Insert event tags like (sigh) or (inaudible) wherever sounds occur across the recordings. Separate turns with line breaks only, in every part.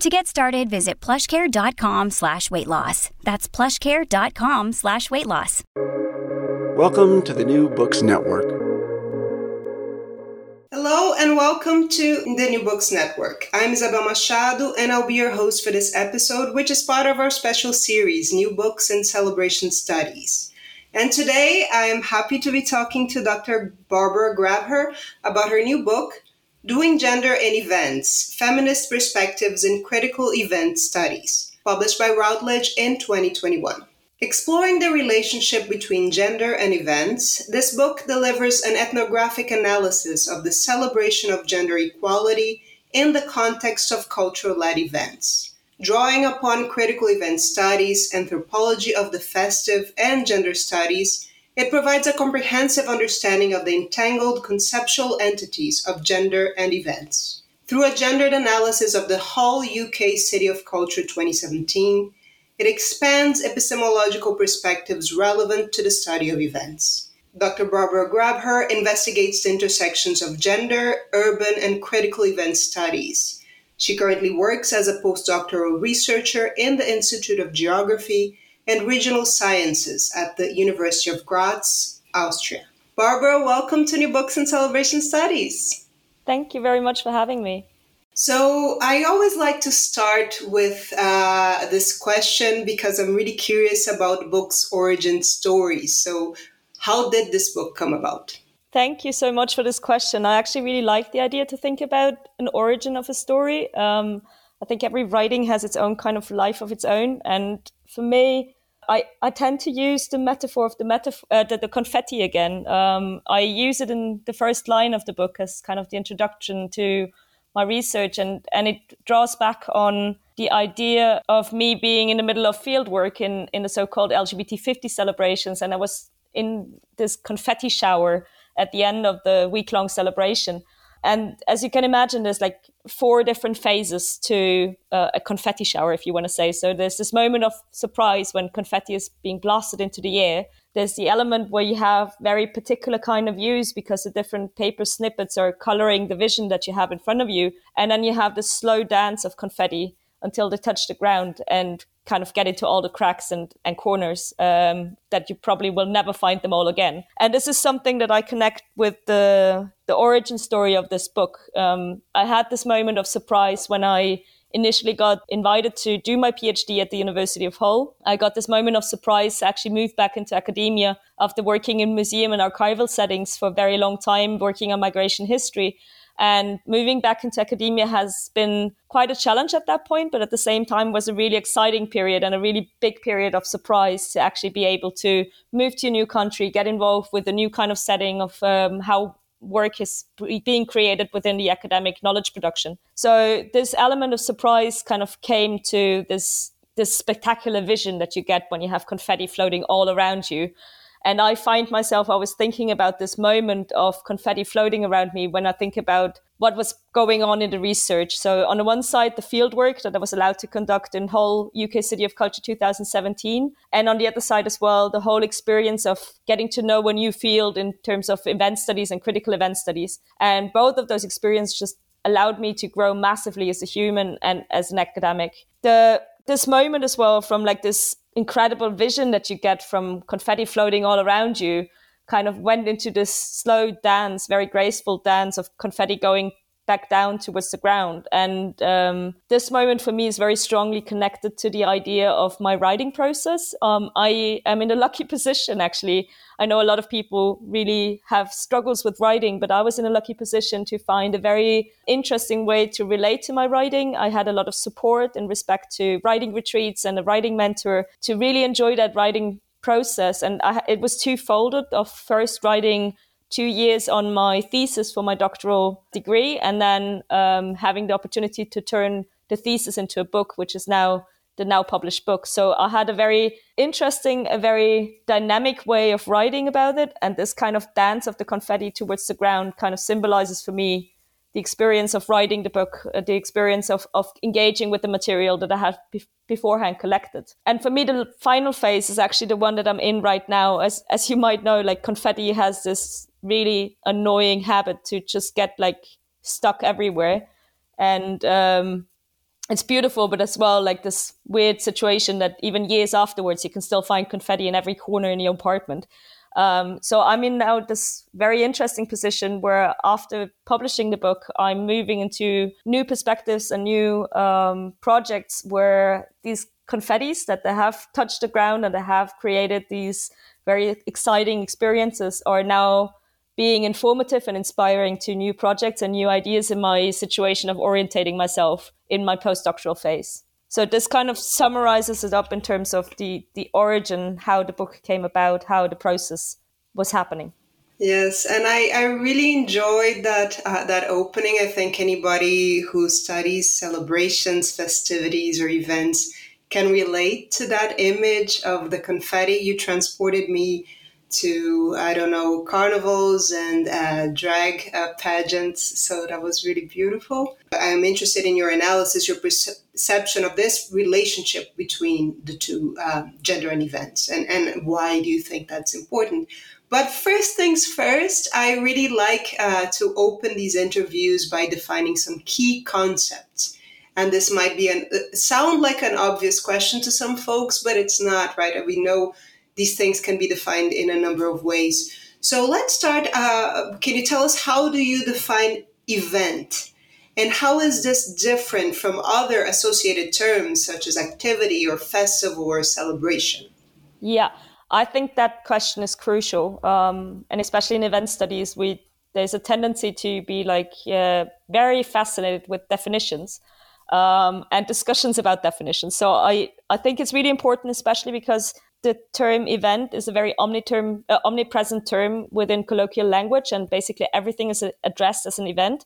To get started, visit plushcare.com slash weight loss. That's plushcare.com slash weight loss.
Welcome to the New Books Network.
Hello and welcome to the New Books Network. I'm Isabel Machado and I'll be your host for this episode, which is part of our special series, New Books and Celebration Studies. And today I am happy to be talking to Dr. Barbara Grabher about her new book, Doing Gender in Events Feminist Perspectives in Critical Event Studies, published by Routledge in 2021. Exploring the relationship between gender and events, this book delivers an ethnographic analysis of the celebration of gender equality in the context of cultural led events. Drawing upon critical event studies, anthropology of the festive, and gender studies, it provides a comprehensive understanding of the entangled conceptual entities of gender and events. Through a gendered analysis of the Hull UK City of Culture 2017, it expands epistemological perspectives relevant to the study of events. Dr. Barbara Grabher investigates the intersections of gender, urban, and critical event studies. She currently works as a postdoctoral researcher in the Institute of Geography and Regional Sciences at the University of Graz, Austria. Barbara, welcome to New Books and Celebration Studies.
Thank you very much for having me.
So, I always like to start with uh, this question because I'm really curious about books' origin stories. So, how did this book come about?
Thank you so much for this question. I actually really like the idea to think about an origin of a story. Um, I think every writing has its own kind of life of its own. And for me, I, I tend to use the metaphor of the metaphor, uh, the, the, confetti again. Um, I use it in the first line of the book as kind of the introduction to my research, and, and it draws back on the idea of me being in the middle of field work in, in the so-called LGBT 50 celebrations, and I was in this confetti shower at the end of the week-long celebration. And as you can imagine, there's like four different phases to uh, a confetti shower, if you want to say. So there's this moment of surprise when confetti is being blasted into the air. There's the element where you have very particular kind of views because the different paper snippets are coloring the vision that you have in front of you. And then you have the slow dance of confetti until they touch the ground and kind of get into all the cracks and, and corners um, that you probably will never find them all again. And this is something that I connect with the the origin story of this book. Um, I had this moment of surprise when I initially got invited to do my PhD at the University of Hull. I got this moment of surprise actually moved back into academia after working in museum and archival settings for a very long time, working on migration history. And moving back into academia has been quite a challenge at that point, but at the same time was a really exciting period and a really big period of surprise to actually be able to move to a new country, get involved with a new kind of setting of um, how work is being created within the academic knowledge production. So this element of surprise kind of came to this this spectacular vision that you get when you have confetti floating all around you And I find myself always thinking about this moment of confetti floating around me when I think about what was going on in the research. So, on the one side, the field work that I was allowed to conduct in Hull UK City of Culture 2017. And on the other side as well, the whole experience of getting to know a new field in terms of event studies and critical event studies. And both of those experiences just allowed me to grow massively as a human and as an academic. The this moment as well from like this incredible vision that you get from confetti floating all around you kind of went into this slow dance, very graceful dance of confetti going back down towards the ground. And um, this moment for me is very strongly connected to the idea of my writing process. Um, I am in a lucky (laughs) position, actually. I know a lot of people really have struggles with writing, but I was in a lucky position to find a very interesting way to relate to my writing. I had a lot of support in respect to writing retreats and a writing mentor to really enjoy that writing process. And I, it was two-folded of first writing two years on my thesis for my doctoral degree, and then um, having the opportunity to turn the thesis into a book, which is now the now published book. So I had a very interesting, a very dynamic way of writing about it. And this kind of dance of the confetti towards the ground kind of symbolizes for me the experience of writing the book, uh, the experience of, of engaging with the material that I had be- beforehand collected. And for me, the final phase is actually the one that I'm in right now. As, as you might know, like confetti has this really annoying habit to just get like stuck everywhere. And um, it's beautiful, but as well, like this weird situation that even years afterwards, you can still find confetti in every corner in your apartment. Um, so I'm in now this very interesting position where after publishing the book, I'm moving into new perspectives and new um, projects where these confettis that they have touched the ground and they have created these very exciting experiences are now being informative and inspiring to new projects and new ideas in my situation of orientating myself in my postdoctoral phase. So this kind of summarizes it up in terms of the the origin, how the book came about, how the process was happening.
Yes, and I, I really enjoyed that uh, that opening. I think anybody who studies celebrations, festivities, or events can relate to that image of the confetti. You transported me to I don't know carnivals and uh, drag uh, pageants. So that was really beautiful. I'm interested in your analysis, your perception of this relationship between the two uh, gender and events, and and why do you think that's important? But first things first, I really like uh, to open these interviews by defining some key concepts. And this might be an uh, sound like an obvious question to some folks, but it's not, right? We know these things can be defined in a number of ways. So let's start. Uh, can you tell us how do you define event? And how is this different from other associated terms such as activity or festival or celebration?
Yeah, I think that question is crucial. Um, and especially in event studies, we there's a tendency to be like uh, very fascinated with definitions um, and discussions about definitions. So I, I think it's really important, especially because the term event is a very omniterm, uh, omnipresent term within colloquial language, and basically everything is addressed as an event.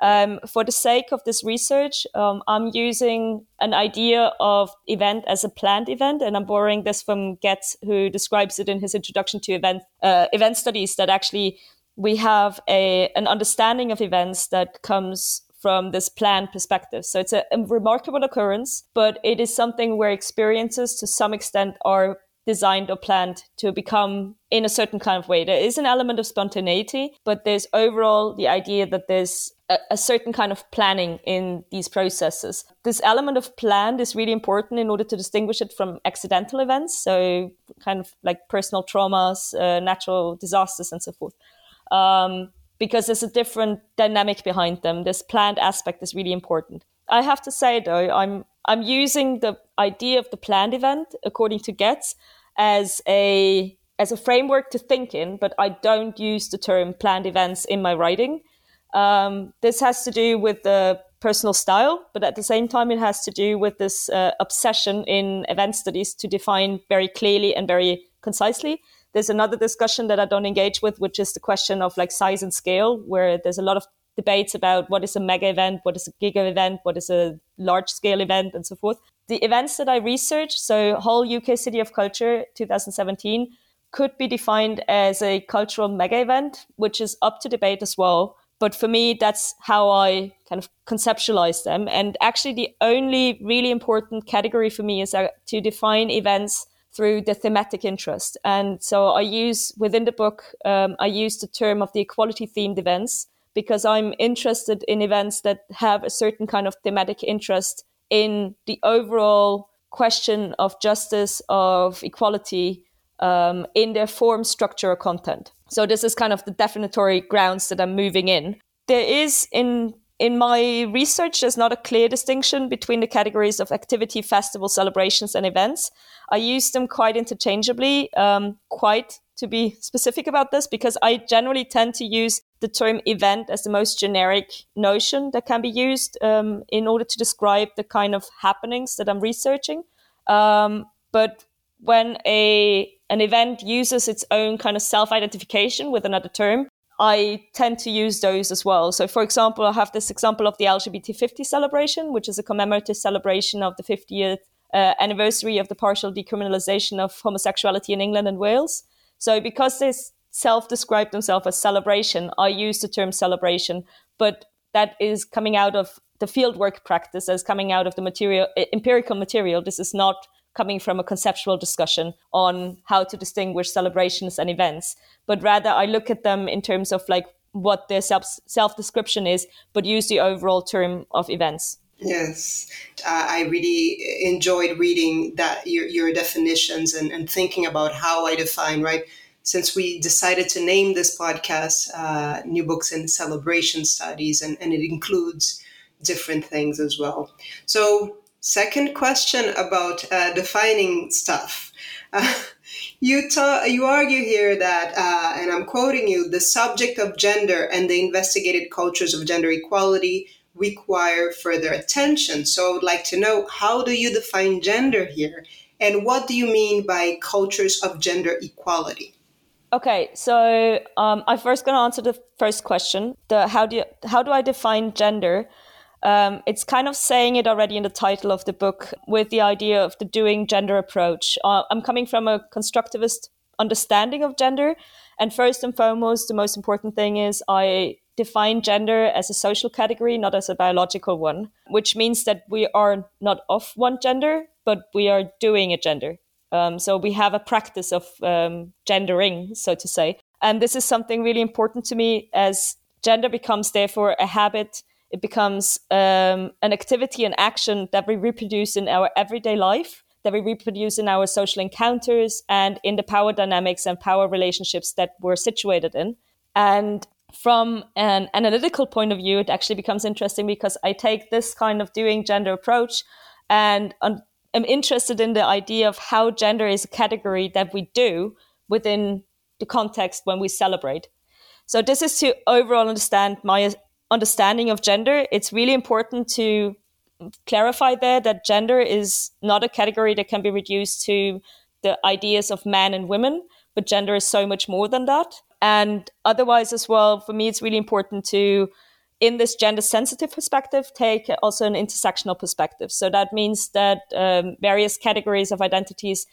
Um, for the sake of this research, um, I'm using an idea of event as a planned event, and I'm borrowing this from Getz, who describes it in his introduction to event uh, event studies. That actually we have a an understanding of events that comes from this planned perspective. So it's a, a remarkable occurrence, but it is something where experiences to some extent are designed or planned to become in a certain kind of way. There is an element of spontaneity, but there's overall the idea that there's a, a, certain kind of planning in these processes. This element of planned is really important in order to distinguish it from accidental events, so kind of like personal traumas, uh, natural disasters, and so forth. Um, because there's a different dynamic behind them. This planned aspect is really important. I have to say though, I'm I'm using the idea of the planned event, according to Getz, as a as a framework to think in, but I don't use the term planned events in my writing. Um, this has to do with the personal style, but at the same time, it has to do with this uh, obsession in event studies to define very clearly and very concisely. There's another discussion that I don't engage with, which is the question of like size and scale, where there's a lot of debates about what is a mega event, what is a giga event, what is a large scale event, and so forth. The events that I researched, so Hull UK City of Culture 2017, could be defined as a cultural mega event, which is up to debate as well. But for me, that's how I kind of conceptualize them. And actually, the only really important category for me is to define events through the thematic interest. And so I use within the book, um, I use the term of the equality themed events because I'm interested in events that have a certain kind of thematic interest in the overall question of justice, of equality um, in their form, structure, or content. So this is kind of the definitory grounds that I'm moving in. There is in in my research, there's not a clear distinction between the categories of activity, festival, celebrations, and events. I use them quite interchangeably, um, quite to be specific about this, because I generally tend to use the term event as the most generic notion that can be used um, in order to describe the kind of happenings that I'm researching. Um, but when a an event uses its own kind of self-identification with another term, I tend to use those as well. So, for example, I have this example of the LGBT 50 celebration, which is a commemorative celebration of the 50th uh, anniversary of the partial decriminalization of homosexuality in England and Wales. So, because they self describe themselves as celebration, I use the term celebration, but that is coming out of the fieldwork practice as coming out of the material, empirical material. This is not coming from a conceptual discussion on how to distinguish celebrations and events, but rather I look at them in terms of like what their self self description is, but use the overall term of events.
Yes, uh, I really enjoyed reading that your, your definitions and, and thinking about how I define right. Since we decided to name this podcast uh, "New Books and Celebration Studies," and, and it includes different things as well. So Second question about uh, defining stuff. Uh, you, ta- you argue here that, uh, and I'm quoting you, the subject of gender and the investigated cultures of gender equality require further attention. So I would like to know how do you define gender here? And what do you mean by cultures of gender equality?
Okay, so um, I'm first going to answer the first question. The how do you, how do I define gender? Um, it's kind of saying it already in the title of the book with the idea of the doing gender approach. Uh, I'm coming from a constructivist understanding of gender. And first and foremost, the most important thing is I define gender as a social category, not as a biological one, which means that we are not of one gender, but we are doing a gender. Um, so we have a practice of um, gendering, so to say. And this is something really important to me as gender becomes therefore a habit it becomes um, an activity and action that we reproduce in our everyday life, that we reproduce in our social encounters and in the power dynamics and power relationships that we're situated in. And from an analytical point of view, it actually becomes interesting because I take this kind of doing gender approach and I'm interested in the idea of how gender is a category that we do within the context when we celebrate. So this is to overall understand my understanding of gender, it's really important to clarify there that gender is not a category that can be reduced to the ideas of men and women, but gender is so much more than that. And otherwise, as well, for me, it's really important to, in this gender sensitive perspective, take also an intersectional perspective. So that means that um, various categories of identities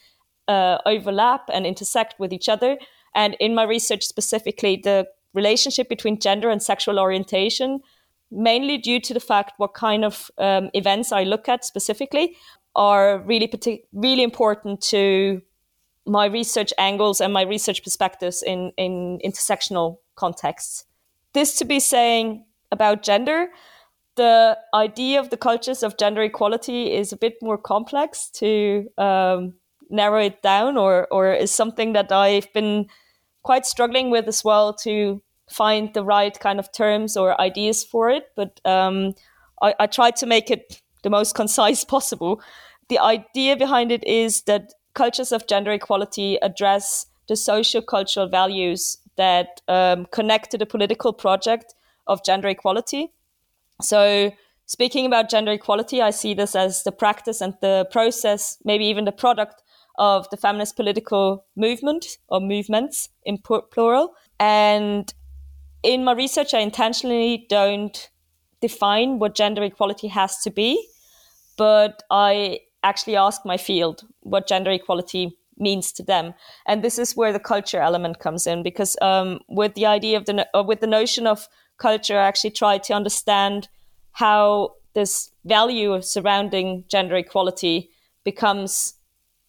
uh, overlap and intersect with each other. And in my research specifically, the relationship between gender and sexual orientation, mainly due to the fact what kind of um, events I look at specifically are really partic- really important to my research angles and my research perspectives in, in intersectional contexts. This to be saying about gender, the idea of the cultures of gender equality is a bit more complex to um, narrow it down, or or is something that I've been quite struggling with as well to find the right kind of terms or ideas for it. But um, I, I tried to make it the most (laughs) concise possible. The idea behind it is that cultures of gender equality address the social cultural values that um, connect to the political project of gender equality. So, speaking about gender equality, I see this as the practice and the process, maybe even the product of the feminist political movement or movements in plural. And in my research, I intentionally don't define what gender equality has to be, but I actually ask my field what gender equality means to them. And this is where the culture element comes in, because um, with the idea of the uh, with the notion of culture, actually try to understand how this value surrounding gender equality becomes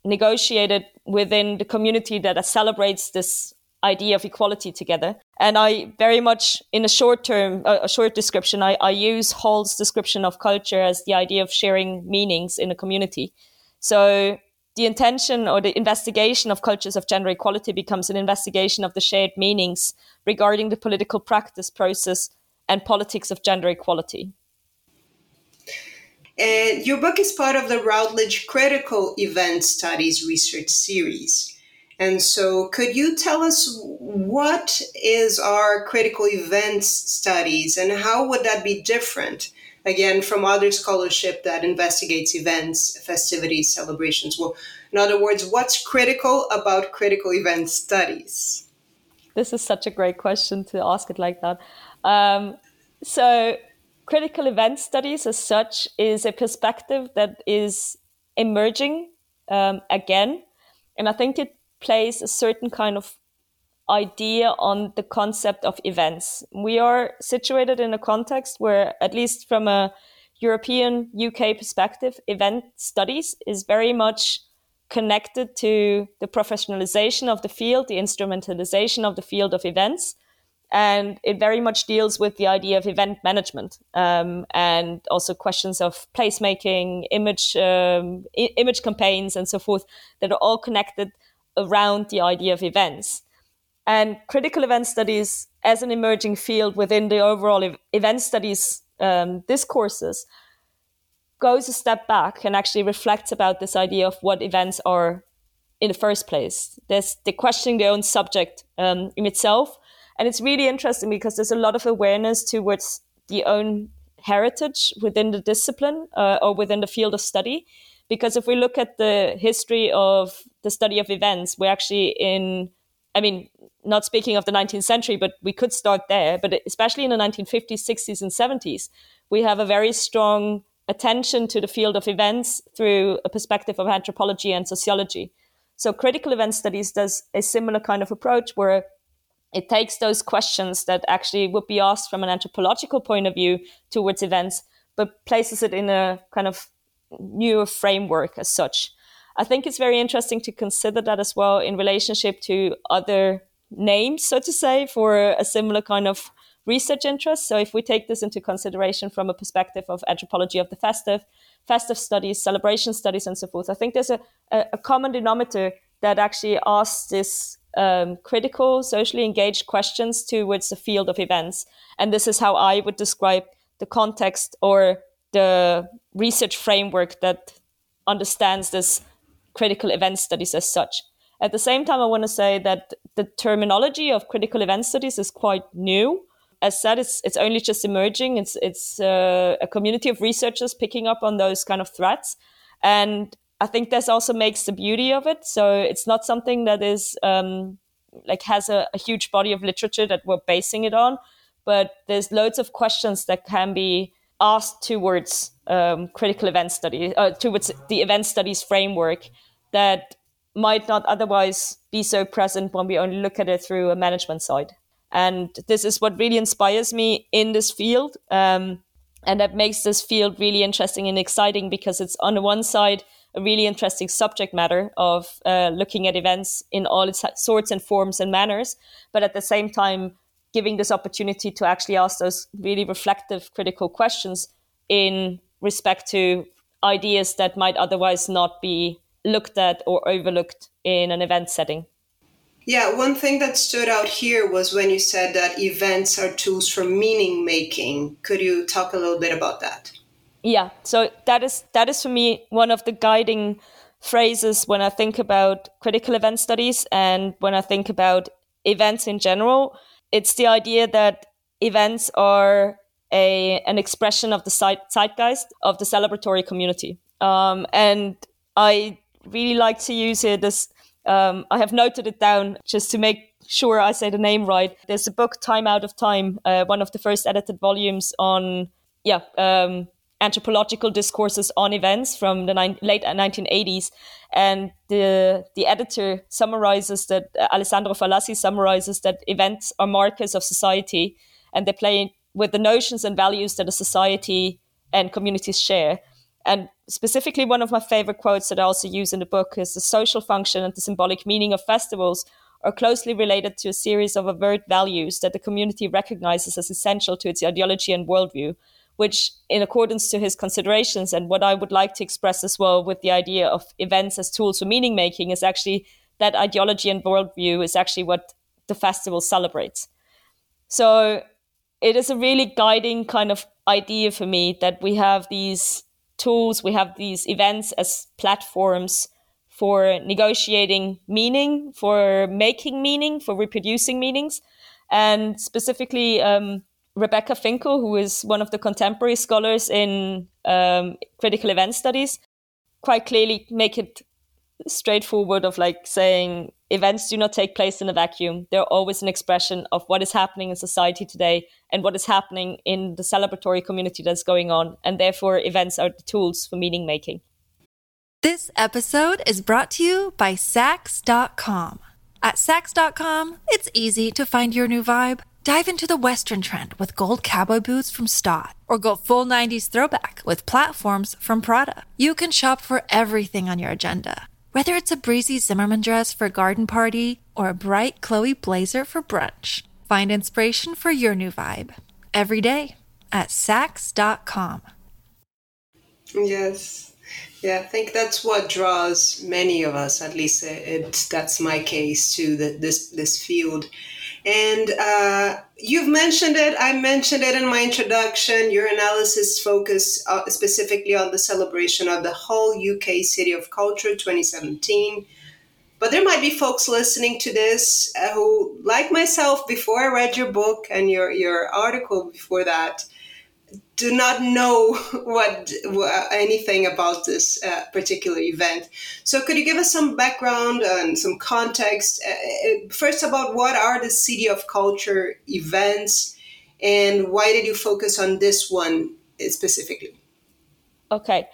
negotiated within the community that celebrates this idea of equality together. And I very much, in a short term, a short description, I, I use Hall's description of culture as the idea of sharing meanings in a community. So the intention or the investigation of cultures of gender equality becomes an investigation of the shared meanings regarding the political practice process and politics of gender equality.
And your book is part of the Routledge Critical Event Studies research series. And so, could you tell us what is our critical events studies and how would that be different, again, from other scholarship that investigates events, festivities, celebrations? Well, in other words, what's critical about critical event studies?
This is such a great question to ask it like that. Um, so, critical event studies, as such, is a perspective that is emerging um, again. And I think it plays a certain kind of idea on the concept of events. We are situated in a context where, at least from a European UK perspective, event studies is very much connected to the professionalization of the field, the instrumentalization of the field of events. And it very much deals with the idea of event management um, and also questions of placemaking, image, um, I- image campaigns, and so forth that are all connected around the idea of events. And critical event studies, as an emerging field within the overall ev- event studies um, discourses, goes a step back and actually reflects about this idea of what events are in the first place. There's the questioning their own subject um, in itself, and it's really interesting because there's a lot of awareness towards the own heritage within the discipline uh, or within the field of study. Because if we look at the history of the study of events, we're actually in, I mean, not speaking of the 19th century, but we could start there. But especially in the 1950s, 60s, and 70s, we have a very strong attention to the field of events through a perspective of anthropology and sociology. So critical event studies does a similar kind of approach where it takes those questions that actually would be asked from an anthropological point of view towards events, but places it in a kind of newer framework as such. I think it's very interesting to consider that as well in relationship to other names, so to say, for a similar kind of research interest. So if we take this into consideration from a perspective of anthropology of the festive, festive studies, celebration studies, and so forth, I think there's a, a common denominator that actually asks this um, critical, socially engaged questions towards the field of events. And this is how I would describe the context or the research framework that understands this critical event studies as such. At the same time, I want to say that the terminology of critical event studies is quite new. As said, it's it's only just emerging. It's it's uh, a community of researchers picking up on those kind of threats, and I think this also makes the beauty of it. So it's not something that is um, like has a, a huge body of literature that we're basing it on, but there's loads of questions that can be asked towards um, critical event studies, uh, towards the event studies framework that might not otherwise be so present when we only look at it through a management side. And this is what really inspires me in this field. Um, and that makes this field really interesting and exciting because it's on the one side a really interesting subject matter of uh, looking at events in all its sorts and forms and manners, but at the same time giving this opportunity to actually ask those really reflective, critical questions in respect to ideas that might otherwise not be looked at or overlooked in an event setting.
Yeah, one thing that stood out here was when you said that events are tools for meaning making. Could you talk a little bit about that?
Yeah, so that is that is for me one of the guiding phrases when I think about critical event studies and when I think about events in general. It's the idea that events are a an expression of the zeitgeist of the celebratory community. Um, and I really like to use it as um, I have noted it down just to make sure I say the name right. There's a book, Time Out of Time, uh, one of the first edited volumes on yeah um, anthropological discourses on events from the ni- late 1980s. And the, the editor summarizes that, uh, Alessandro Falassi summarizes that events are markers of society and they play with the notions and values that a society and communities share. And specifically, one of my favorite quotes that I also use in the book is the social function and the symbolic meaning of festivals are closely related to a series of overt values that the community recognizes as essential to its ideology and worldview, which, in accordance to his considerations and what I would like to express as well with the idea of events as tools for meaning making, is actually that ideology and worldview is actually what the festival celebrates. So it is a really guiding kind of idea for me that we have these tools, we have these events as platforms for negotiating meaning, for making meaning, for reproducing meanings. And specifically, um, Rebecca Finkel, who is one of the contemporary scholars in um, critical event studies, quite clearly make it straightforward of like saying events do not take place in a vacuum. They're always an expression of what is happening in society today and what is happening in the celebratory community that's going on. And therefore, events are the tools for meaning making.
This episode is brought to you by Saks.com. At Saks.com, it's easy to find your new vibe. Dive into the Western trend with gold cowboy boots from Staud, or go full 90s throwback with platforms from Prada. You can shop for everything on your agenda, whether it's a breezy Zimmermann dress for a garden party or a bright Chloe blazer for brunch. Find inspiration for your new vibe every day at Saks.com.
Yes. Yeah, I think that's what draws many of us. At least it, it that's my case to the, this this field. And uh, you've mentioned it. I mentioned it in my introduction. Your analysis focused uh, specifically on the celebration of the Hull UK City of Culture 2017. But there might be folks listening to this uh, who, like myself, before I read your book and your your article before that, do not know (laughs) what, anything about this uh, particular event. So, could you give us some background and some context? Uh, uh, first, about what are the City of Culture events, and why did you focus on this one specifically?
Okay.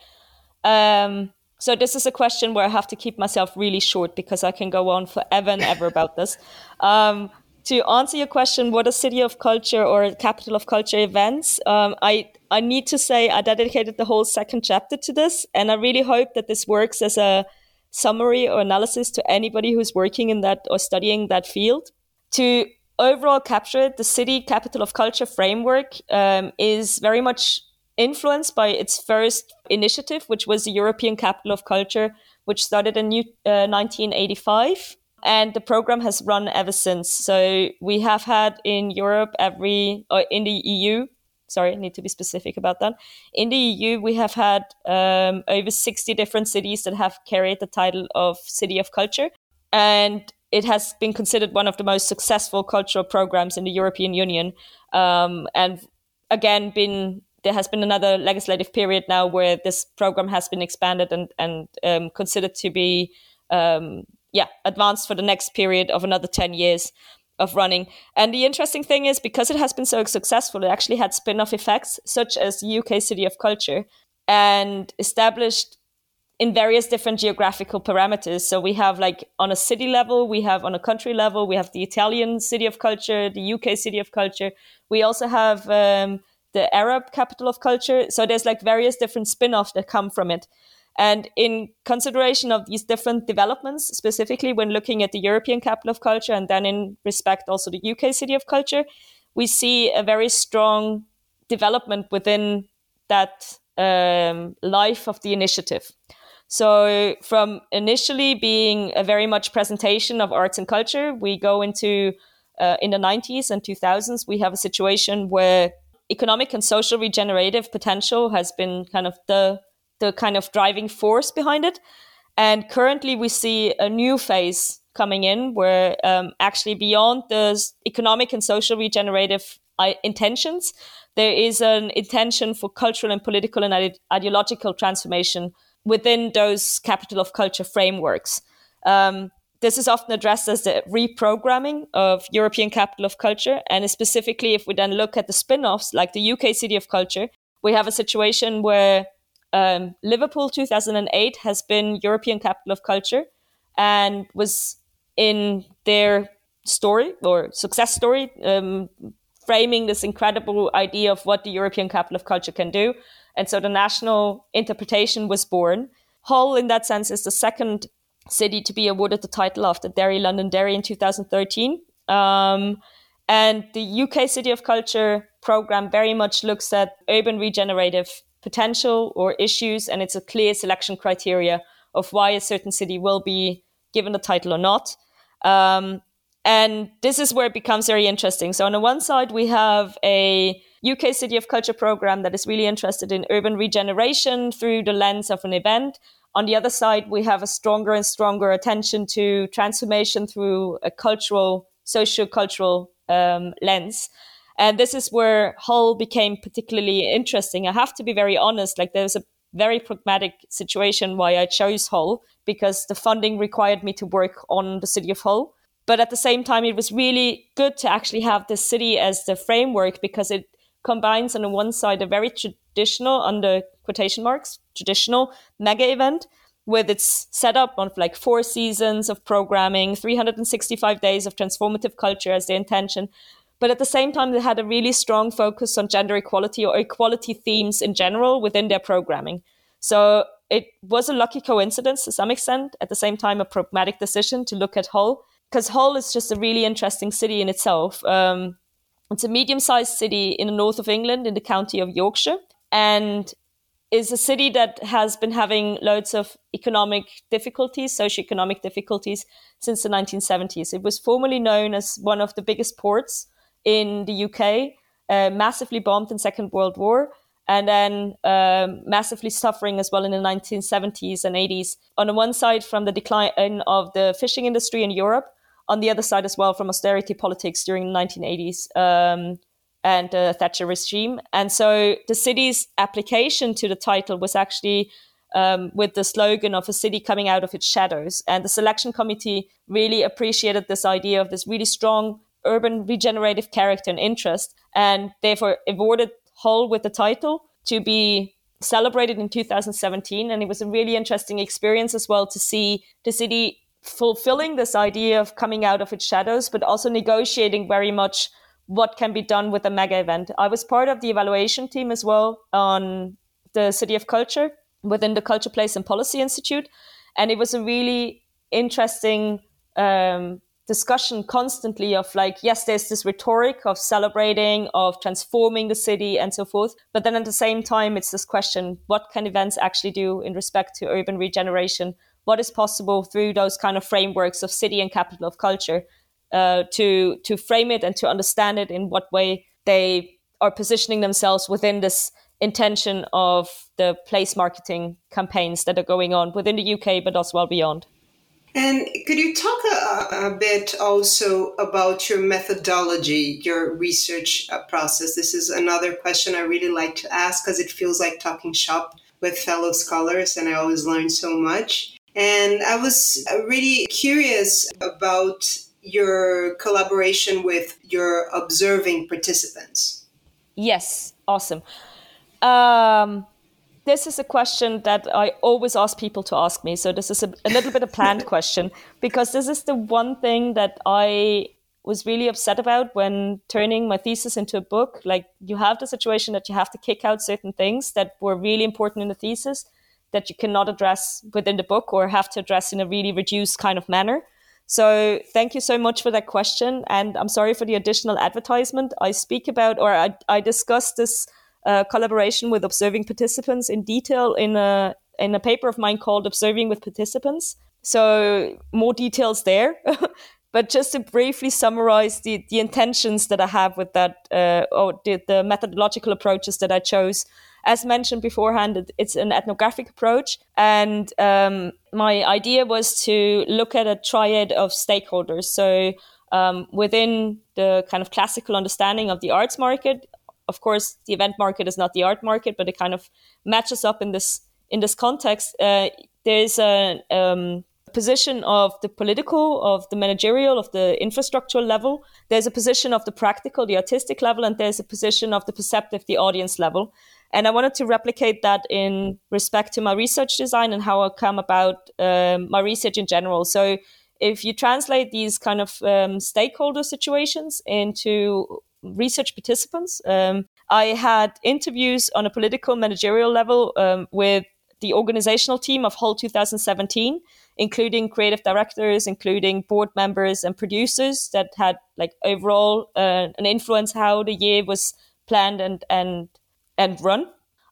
Um, so this is a question where I have to keep myself really short because I can go on forever and ever about this. (laughs) Um, to answer your question, what a city of culture or capital of culture events, um, I I need to say I dedicated the whole second chapter to this, and I really hope that this works as a summary or analysis to anybody who's working in that or studying that field. To overall capture it, the city capital of culture framework um, is very much influenced by its first initiative, which was the European Capital of Culture, which started in uh, 1985 and the program has run ever since. So we have had in Europe every or in the EU. Sorry, I need to be specific about that. In the EU, we have had um, over 60 different cities that have carried the title of City of Culture. And it has been considered one of the most successful cultural programs in the European Union. Um, and again, been there has been another legislative period now where this program has been expanded and, and um, considered to be um, yeah, advanced for the next period of another 10 years of running. And the interesting thing is because it has been so successful, it actually had spin off effects, such as UK City of Culture, and established in various different geographical parameters. So we have like on a city level, we have on a country level, we have the Italian City of Culture, the UK City of Culture. We also have um, the Arab Capital of Culture. So there's like various different spin offs that come from it. And in consideration of these different developments, specifically when looking at the European capital of culture and then in respect also the UK city of culture, we see a very strong development within that um, life of the initiative. So, from initially being a very much presentation of arts and culture, we go into uh, in the 90s and 2000s, we have a situation where economic and social regenerative potential has been kind of the the kind of driving force behind it. And currently, we see a new phase coming in where um, actually beyond the economic and social regenerative uh, intentions, there is an intention for cultural and political and ide- ideological transformation within those capital of culture frameworks. Um, this is often addressed as the reprogramming of European capital of culture. And specifically, if we then look at the spin offs like the UK City of Culture, We have a situation where um, Liverpool 2008 has been European Capital of Culture and was in their story or success story, um, framing this incredible idea of what the European Capital of Culture can do. And so the national interpretation was born. Hull, in that sense, is the second city to be awarded the title after Derry, Londonderry in 2013. Um, and the UK City of Culture program very much looks at urban regenerative potential or issues, and it's a clear selection criteria of why a certain city will be given the title or not. Um, and this is where it becomes very interesting. So, on the one side, we have a UK City of Culture program that is really interested in urban regeneration through the lens of an event. On the other side, we have a stronger and stronger attention to transformation through a cultural, socio-cultural um, lens. And this is where Hull became particularly interesting. I have to be very honest, like there's a very pragmatic situation why I chose Hull because the funding required me to work on the city of Hull. But at the same time, it was really good to actually have the city as the framework because it combines on the one side a very traditional, under quotation marks, traditional mega event with its setup of like four seasons of programming, 365 days of transformative culture as the intention. But at the same time, they had a really strong focus on gender equality or equality themes in general within their programming. So it was a lucky coincidence to some extent, at the same time, a pragmatic decision to look at Hull, because Hull is just a really interesting city in itself. Um, it's a medium sized city in the north of England in the county of Yorkshire. And is a city that has been having loads of economic difficulties, socioeconomic difficulties since the 1970s. It was formerly known as one of the biggest ports in the UK, uh, massively bombed in Second World War, and then um, massively suffering as well in the 1970s and 80s. On the one side, from the decline of the fishing industry in Europe, on the other side as well from austerity politics during the 1980s. Um, and the Thatcher regime. And so the city's application to the title was actually um, with the slogan of a city coming out of its shadows. And the selection committee really appreciated this idea of this really strong urban regenerative character and interest, and therefore awarded Hull with the title to be celebrated in 2017. And it was a really interesting experience as well to see the city fulfilling this idea of coming out of its shadows, but also negotiating very much what can be done with a mega event. I was part of the evaluation team as well on the City of Culture within the Culture Place and Policy Institute. And it was a really interesting um, discussion constantly of like, yes, there's this rhetoric of celebrating, of transforming the city and so forth. But then at the same time, it's this question what can events actually do in respect to urban regeneration? What is possible through those kind of frameworks of city and capital of culture? uh, to to frame it and to understand it in what way they are positioning themselves within this intention of the place marketing campaigns that are going on within the UK, but also well beyond.
And could you talk a, a bit also about your methodology, your research uh, process? This is another question I really like to ask because it feels like talking shop with fellow scholars, and I always learn so much. And I was uh, really curious about your collaboration with your observing participants?
Yes, awesome. Um, this is a question that I always ask people to ask me. So this is a, a little bit a planned (laughs) question because this is the one thing that I was really upset about when turning my thesis into a book. Like you have the situation that you have to kick out certain things that were really important in the thesis that you cannot address within the book or have to address in a really reduced kind of manner. So thank you so much for that question. And I'm sorry for the additional advertisement. I speak about, or I, I discuss this collaboration with observing participants in detail in a, in a paper of mine called Observing with Participants. So more details there. (laughs) but just to briefly summarize the, the intentions that I have with that, uh, or the, the methodological approaches that I chose as mentioned beforehand, it's an ethnographic approach. And um, my idea was to look at a triad of stakeholders. So um, within the kind of classical understanding of the arts market, of course, the event market is not the art market, but it kind of matches up in this in this context. Uh, there's a um, position of the political, of the managerial, of the infrastructural level. There's a position of the practical, the artistic level, and there's a position of the perceptive, the audience level. And I wanted to replicate that in respect to my research design and how I come about um, my research in general. So if you translate these kind of um, stakeholder situations into research participants, um, I had interviews on a political managerial level um, with the organizational team of Hull 2017, including creative directors, including board members and producers that had like overall uh, an influence how the year was planned and and and run.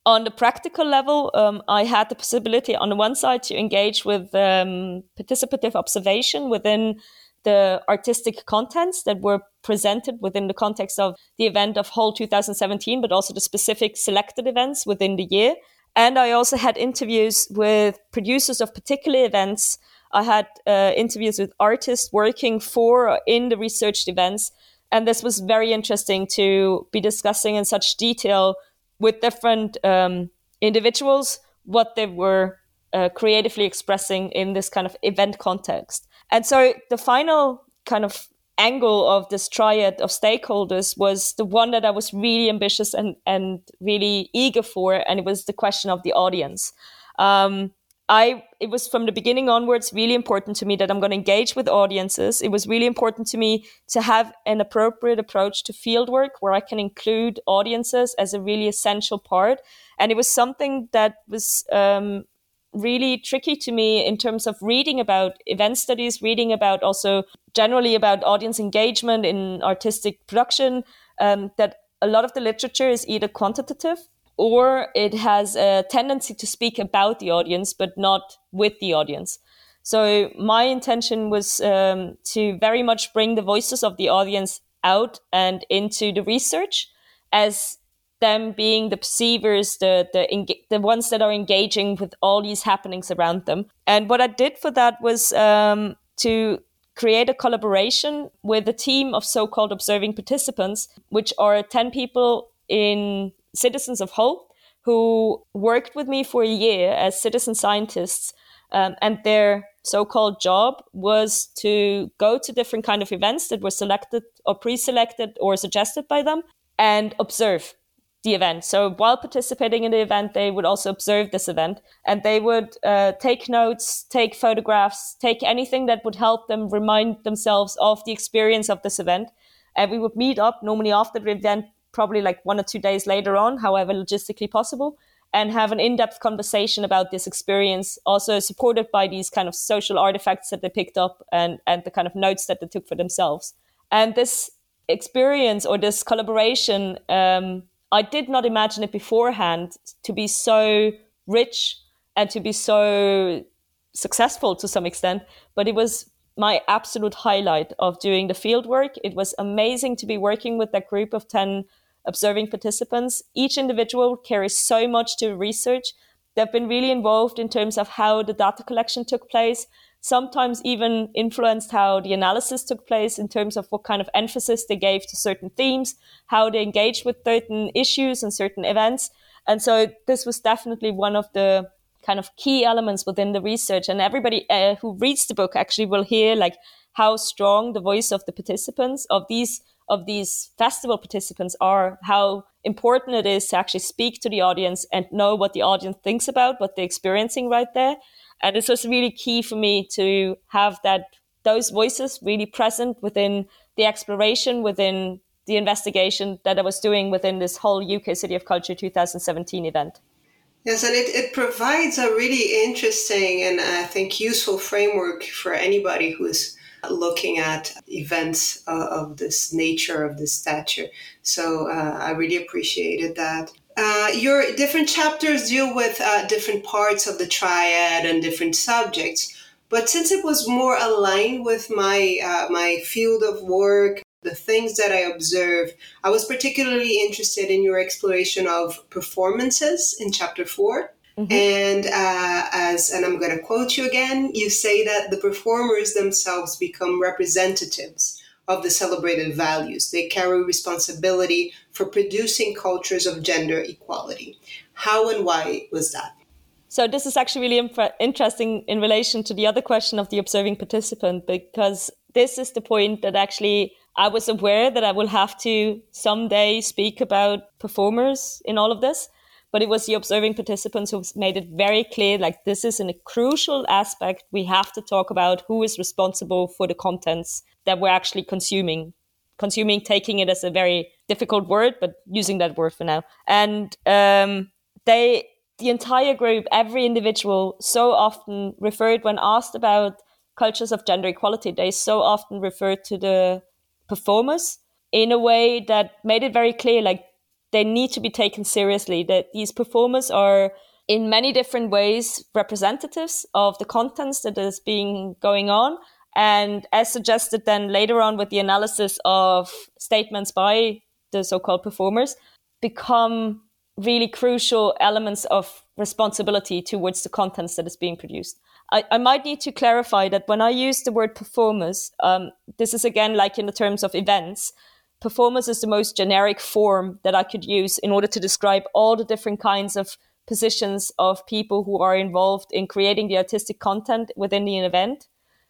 On the practical level, um, I had the possibility on the one side to engage with um, participative observation within the artistic contents that were presented within the context of the event of Hull 2017, but also the specific selected events within the year. And I also had interviews with producers of particular events. I had uh, interviews with artists working for or in the researched events. And this was very interesting to be discussing in such detail with different um, individuals what they were uh, creatively expressing in this kind of event context. And so the final kind of angle of this triad of stakeholders was the one that I was really ambitious and, and really eager for, and it was the question of the audience. Um, I it was from the beginning onwards really important to me that I'm going to engage with audiences. It was really important to me to have an appropriate approach to fieldwork where I can include audiences as a really essential part. And it was something that was um, really tricky to me in terms of reading about event studies, reading about also generally about audience engagement in artistic production, um, that a lot of the literature is either quantitative or it has a tendency to speak about the audience but not with the audience. So my intention was um, to very much bring the voices of the audience out and into the research as them being the perceivers, the the the ones that are engaging with all these happenings around them. And what I did for that was um, to create a collaboration with a team of so-called observing participants, which are ten people in citizens of Hull who worked with me for a year as citizen scientists, um, and their so-called job was to go to different kind of events that were selected or pre-selected or suggested by them and observe the event. So while participating in the event, they would also observe this event and they would uh, take notes, take photographs, take anything that would help them remind themselves of the experience of this event. And we would meet up normally after the event, probably like one or two days later on, however logistically possible, and have an in depth conversation about this experience, also supported by these kind of social artifacts that they picked up and, and the kind of notes that they took for themselves. And this experience or this collaboration um, I did not imagine it beforehand to be so rich and to be so successful to some extent, but it was my absolute highlight of doing the field work. It was amazing to be working with that group of 10 observing participants. Each individual carries so much to research. They've been really involved in terms of how the data collection took place, sometimes even influenced how the analysis took place in terms of what kind of emphasis they gave to certain themes, how they engaged with certain issues and certain events. And so this was definitely one of the kind of key elements within the research. And everybody uh, who reads the book actually will hear like how strong the voice of the participants of these of these festival participants are, how important it is to actually speak to the audience and know what the audience thinks about what they're experiencing right there. And it's just really key for me to have that those voices really present within the exploration, within the investigation that I was doing within this whole UK City of Culture 2017 event.
Yes, and it, it provides a really interesting and I think useful framework for anybody who's looking at events uh, of this nature, of this stature. So uh, I really appreciated that. Uh, your different chapters deal with uh, different parts of the triad and different subjects. But since it was more aligned with my uh, my field of work, the things that I observe, I was particularly interested in your exploration of performances in chapter 4 mm-hmm. And uh, as and I'm going to quote you again, you say that the performers themselves become representatives of the celebrated values. They carry responsibility for producing cultures of gender equality. How and why was that?
So this is actually really imp- interesting in relation to the other question of the observing participant, because this is the point that actually I was aware that I will have to someday speak about performers in all of this. But it was the observing participants who made it very clear like this is a crucial aspect. We have to talk about who is responsible for the contents that we're actually consuming. Consuming, taking it as a very difficult word, but using that word for now. And um, they, the entire group, every individual, so often referred when asked about cultures of gender equality, they so often referred to the performers in a way that made it very clear like they need to be taken seriously that these performers are in many different ways representatives of the contents that is being going on and as suggested then later on with the analysis of statements by the so-called performers become really crucial elements of responsibility towards the contents that is being produced I, I might need to clarify that when I use the word performers, um, this is again like in the terms of events. Performers is the most generic form that I could use in order to describe all the different kinds of positions of people who are involved in creating the artistic content within the event.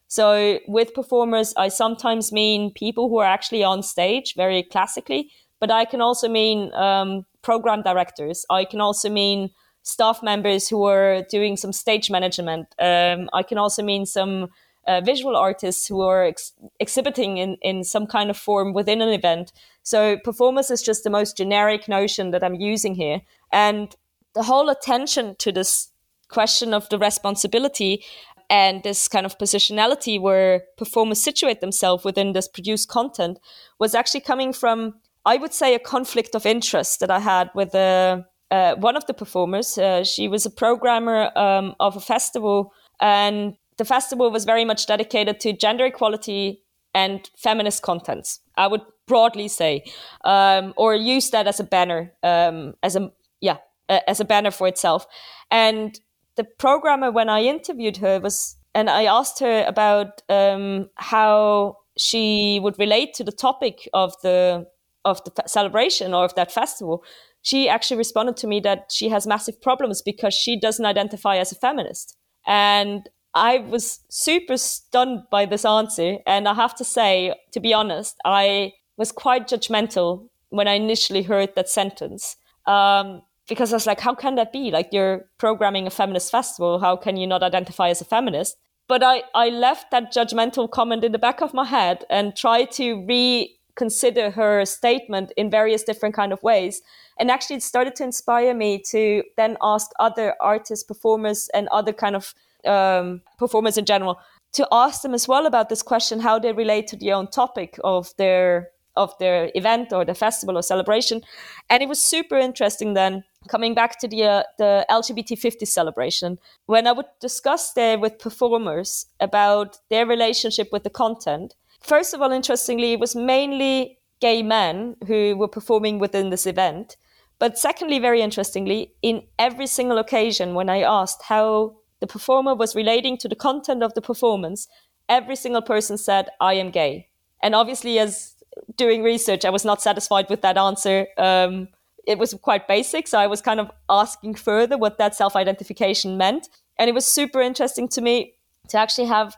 So, with performers, I sometimes mean people who are actually on stage, very classically, but I can also mean um, program directors. I can also mean staff members who are doing some stage management. Um, I can also mean some uh, visual artists who are ex- exhibiting in, in some kind of form within an event. So performance is just the most generic notion that I'm using here. And the whole attention to this question of the responsibility and this kind of positionality where performers situate themselves within this produced content was actually coming from, I would say, a conflict of interest that I had with a uh, one of the performers. Uh, she was a programmer um, of a festival, and the festival was very much dedicated to gender equality and feminist contents. I would broadly say, um, or use that as a banner, um, as a yeah, as a banner for itself. And the programmer, when I interviewed her, was and I asked her about um, how she would relate to the topic of the of the celebration or of that festival she actually responded to me that she has massive problems because she doesn't identify as a feminist. And I was super stunned by this answer. And I have to say, to be honest, I was quite judgmental when I initially heard that sentence. Um, because I was like, how can that be? Like, you're programming a feminist festival. How can you not identify as a feminist? But I, I left that judgmental comment in the back of my head and tried to reconsider her statement in various different kind of ways and actually it started to inspire me to then ask other artists performers and other kind of um, performers in general to ask them as well about this question how they relate to the own topic of their of their event or the festival or celebration. And it was super interesting then coming back to the uh, the lgbt 50 celebration. When i would discuss there with performers about their relationship with the content first of all interestingly it was mainly gay men who were performing within this event. But secondly, very interestingly, in every single occasion when I asked how the performer was relating to the content of the performance, every single person said, I am gay. And obviously, as doing research, I was not satisfied with that answer. Um, it was quite basic. So I was kind of asking further what that self identification meant. And it was super interesting to me to actually have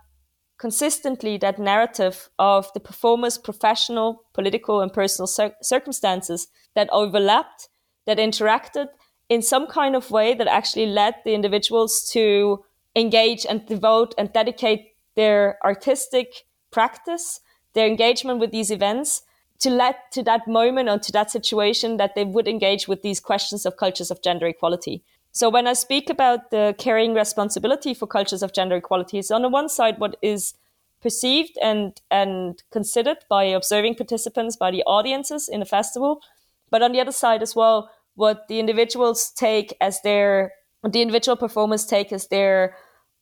consistently that narrative of the performer's professional, political, and personal cir- circumstances that overlapped that interacted in some kind of way that actually led the individuals to engage and devote and dedicate their artistic practice, their engagement with these events to let to that moment or to that situation that they would engage with these questions of cultures of gender equality. So when I speak about the carrying responsibility for cultures of gender equality, it's on the one side what is perceived and and considered by observing participants, by the audiences in the festival, but on the other side as well, what the individuals take as their the individual performers take as their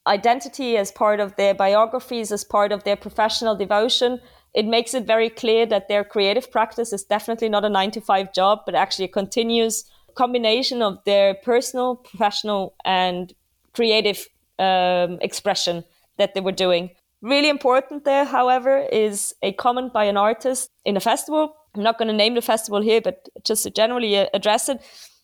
identity as part of their biographies as part of their professional devotion. It makes it very clear that their creative practice is definitely not a 9 to 5 job but actually a continuous combination of their personal professional and creative um, expression that they were doing. Really important there however is a comment by an artist in a festival I'm not going to name the festival here, but just to generally uh, address it,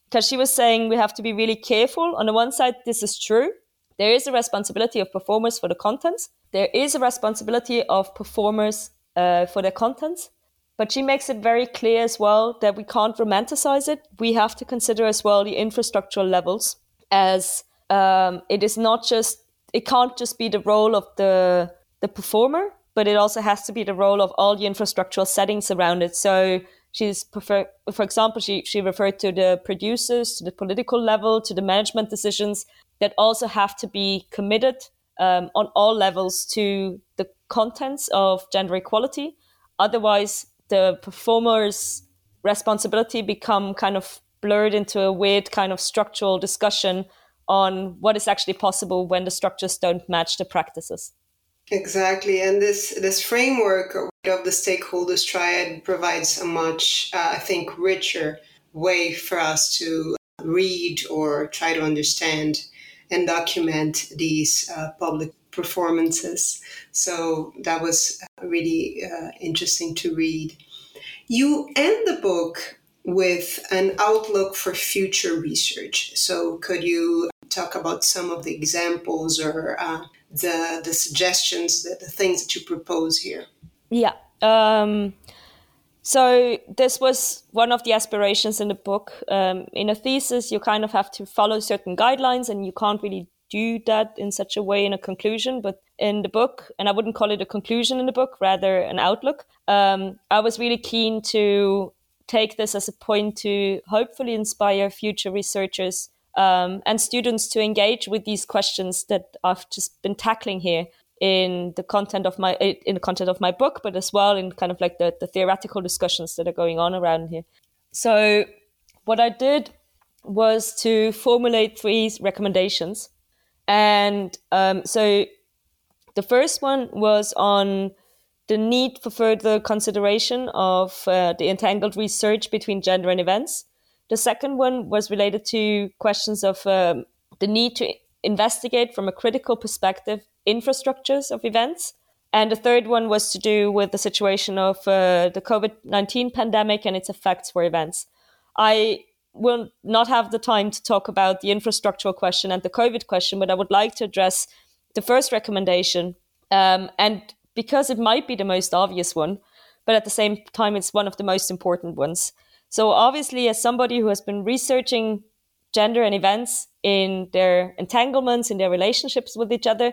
because she was saying we have to be really careful. On the one side, this is true. There is a responsibility of performers for the contents. There is a responsibility of performers uh, for their contents. But she makes it very clear as well that we can't romanticize it. We have to consider as well the infrastructural levels as um, it is not just, it can't just be the role of the, the performer, but it also has to be the role of all the infrastructural settings around it. So she's prefer, for example, she, she referred to the producers, to the political level, to the management decisions that also have to be committed um, on all levels to the contents of gender equality. Otherwise, the performer's responsibility become kind of blurred into a weird kind of structural discussion on what is actually possible when the structures don't match the practices.
Exactly, and this this framework of the stakeholders triad provides a much, uh, I think, richer way for us to read or try to understand and document these uh, public performances. So that was really uh, interesting to read. You end the book with an outlook for future research. So could you talk about some of the examples or uh, the the suggestions, the, the things that you propose here?
Yeah. Um, so this was one of the aspirations in the book. Um, in a thesis, you kind of have to follow certain guidelines, and you can't really do that in such a way in a conclusion. But in the book, and I wouldn't call it a conclusion in the book, rather an outlook. Um, I was really keen to take this as a point to hopefully inspire future researchers um, and students to engage with these questions that I've just been tackling here in the content of my in the content of my book, but as well in kind of like the, the theoretical discussions that are going on around here. So what I did was to formulate three recommendations and um, so the first one was on the need for further consideration of uh, the entangled research between gender and events. The second one was related to questions of um, the need to investigate from a critical perspective infrastructures of events. And the third one was to do with the situation of uh, the COVID 19 pandemic and its effects for events. I will not have the time to talk about the infrastructural question and the COVID question, but I would like to address the first recommendation. Um, and because it might be the most obvious one, but at the same time, it's one of the most important ones. So, obviously, as somebody who has been researching gender and events in their entanglements, in their relationships with each other,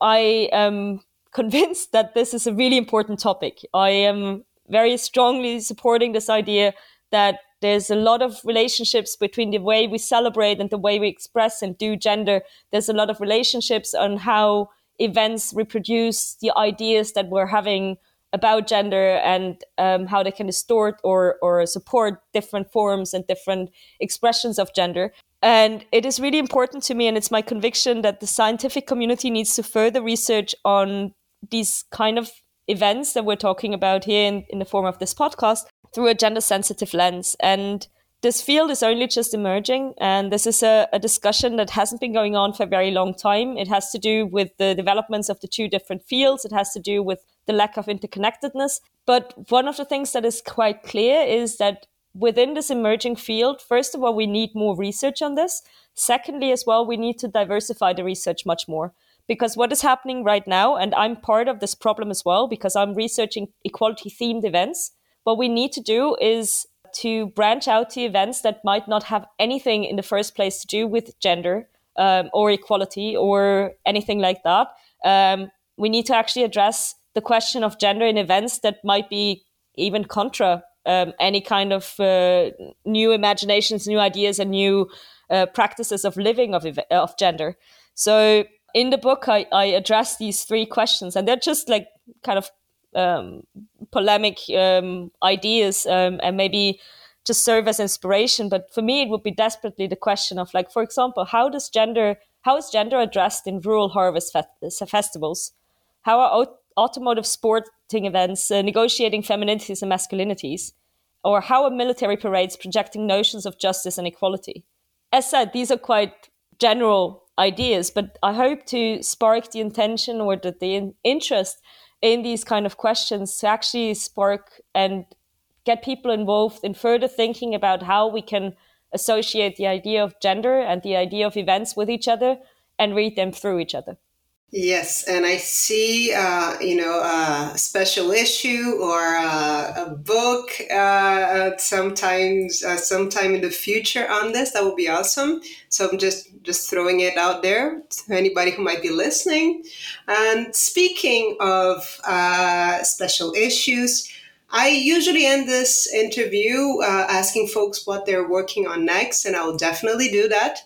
I am (laughs) convinced that this is a really important topic. I am very strongly supporting this idea that there's a lot of relationships between the way we celebrate and the way we express and do gender. There's a lot of relationships on how events reproduce the ideas that we're having about gender and um, how they can distort or, or support different forms and different expressions of gender. And it is really important to me, and it's my conviction that the scientific community needs to further research on these kind of events that we're talking about here in, in the form of this podcast through a gender sensitive lens. And this field is only just emerging, and this is a, a, discussion that hasn't been going on for a very long time. It has to do with the developments of the two different fields, it has to do with the lack of interconnectedness. But one of the things that is quite clear is that within this emerging field, first of all, we need more research on this. Secondly, as well, we need to diversify the research much more. Because what is happening right now, and I'm part of this problem as well, because I'm researching equality themed events what we need to do is to branch out to events that might not have anything in the first place to do with gender um, or equality or anything like that. Um, we need to actually address the question of gender in events that might be even contra um, any kind of uh, new imaginations, new ideas, and new uh, practices of living of, of gender. So in the book, I, I address these three questions, and they're just like kind of um, polemic um, ideas um, and maybe just serve as inspiration. But for me, it would be desperately the question of like, for example, how does gender how is gender addressed in rural harvest fe- festivals? How are automotive sporting events uh, negotiating femininities and masculinities? Or how are military parades projecting notions of justice and equality? As said, these are quite general ideas, but I hope to spark the intention or the, the interest in these kind of questions to actually spark and get people involved in further thinking about how we can associate the idea of gender and the idea of events with each other and read them through each other.
Yes, and I see, uh, you know, a special issue or a, a book uh, sometimes, uh, sometime in the future on this. That would be awesome. So I'm just just throwing it out there to anybody who might be listening. And speaking of uh, special issues, I usually end this interview uh, asking folks what they're working on next, and I'll definitely do that.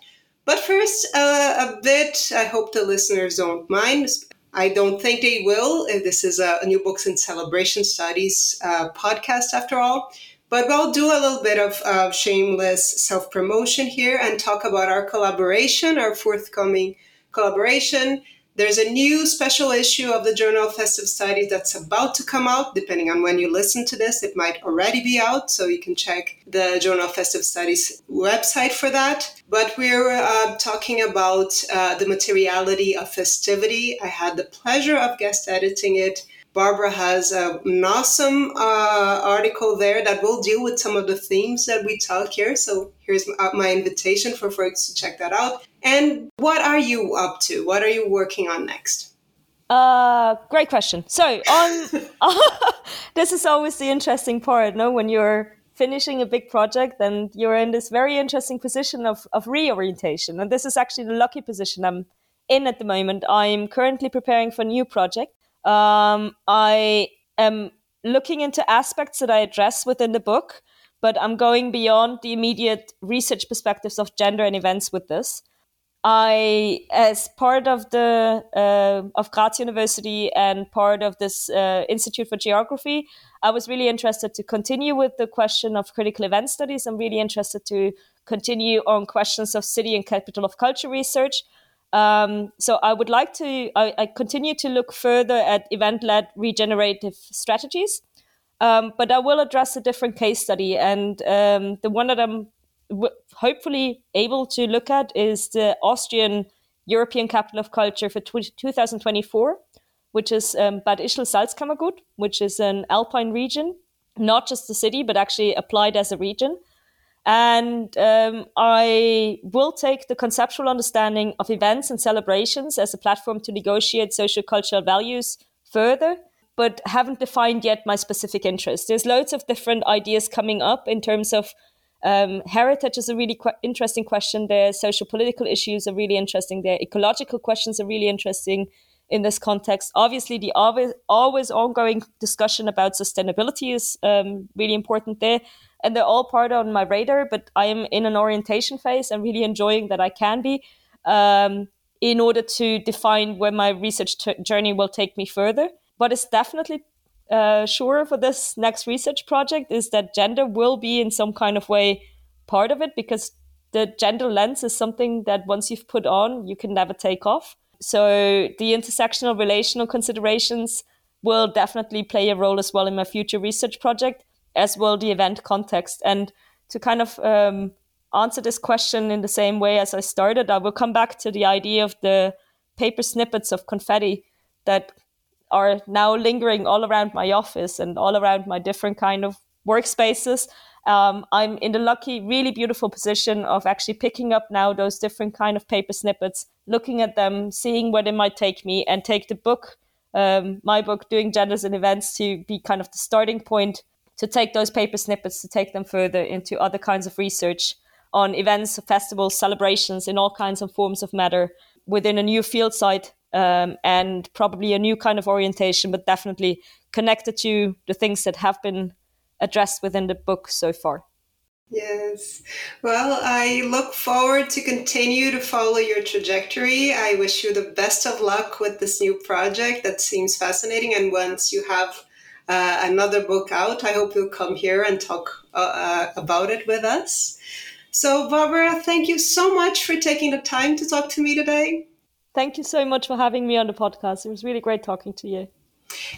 But first, uh, a bit, I hope the listeners don't mind. I don't think they will. This is a New Books and Celebration Studies uh, podcast, after all. But we'll do a little bit of uh, shameless self promotion here and talk about our collaboration, our forthcoming collaboration. There's a new special issue of the Journal of Festive Studies that's about to come out. Depending on when you listen to this, it might already be out, so you can check the Journal of Festive Studies website for that. But we're uh, talking about uh, the materiality of festivity. I had the pleasure of guest editing it Barbara has an awesome uh, article there that will deal with some of the themes that we talk here. So here's my invitation for folks to check that out. And what are you up to? What are you working on next?
Uh, great question. So on, (laughs) (laughs) this is always the interesting part, no? When you're finishing a big project and you're in this very interesting position of, of reorientation. And this is actually the lucky position I'm in at the moment. I'm currently preparing for a new project um, I am looking into aspects that I address within the book, but I'm going beyond the immediate research perspectives of gender and events with this. I, as part of the uh, of Graz University and part of this uh, Institute for Geography, I was really interested to continue with the question of critical event studies. I'm really interested to continue on questions of city and capital of culture research. Um, so I would like to I, I continue to look further at event-led regenerative strategies, um, but I will address a different case study, and um, the one that I'm w- hopefully able to look at is the Austrian European Capital of Culture for 2024, which is um, Bad Ischl Salzkammergut, which is an alpine region, not just the city, but actually applied as a region. And um, I will take the conceptual understanding of events and celebrations as a platform to negotiate social cultural values further, but haven't defined yet my specific interest. There's loads of different ideas coming up in terms of um, heritage is a really qu- interesting question there. Social political issues are really interesting there. Ecological questions are really interesting in this context. Obviously, the always, always ongoing discussion about sustainability is um, really important there and they're all part on my radar. But I am in an orientation phase. I'm really enjoying that I can be. Um, in order to define where my research t- journey will take me further. What is definitely uh, sure for this next research project is that gender will be in some kind of way part of it because the gender lens is something that once you've put on, you can never take off. So the intersectional relational considerations will definitely play a role as well in my future research project as well the event context. And to kind of um, answer this question in the same way as I started, I will come back to the idea of the paper snippets of confetti that are now lingering all around my office and all around my different kind of workspaces. Um, I'm in the lucky, really beautiful position of actually picking up now those different kind of paper snippets, looking at them, seeing where they might take me, and take the book, um, my book, doing genders and events, to be kind of the starting point to take those paper snippets to take them further into other kinds of research on events, festivals, celebrations in all kinds of forms of matter within a new field site um, and probably a new kind of orientation, but definitely connected to the things that have been addressed within the book so far.
Yes. Well, I look forward to continue to follow your trajectory. I wish you the best of luck with this new project that seems fascinating. And once you have uh, another book out. I hope you'll come here and talk uh, uh, about it with us. So, Barbara, thank you so much for taking the time to talk to me today.
Thank you so much for having me on the podcast. It was really great talking to you.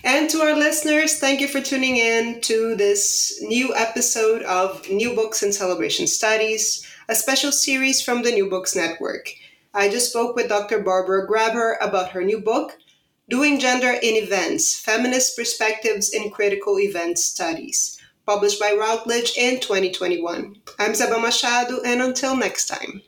And to our listeners, thank you for tuning in to this new episode of New Books and Celebration Studies, a special series from the New Books Network. I just spoke with Dr. Barbara Grabher about her new book, Doing Gender in Events Feminist Perspectives in Critical Event Studies, published by Routledge in 2021. I'm Isabel Machado, and until next time.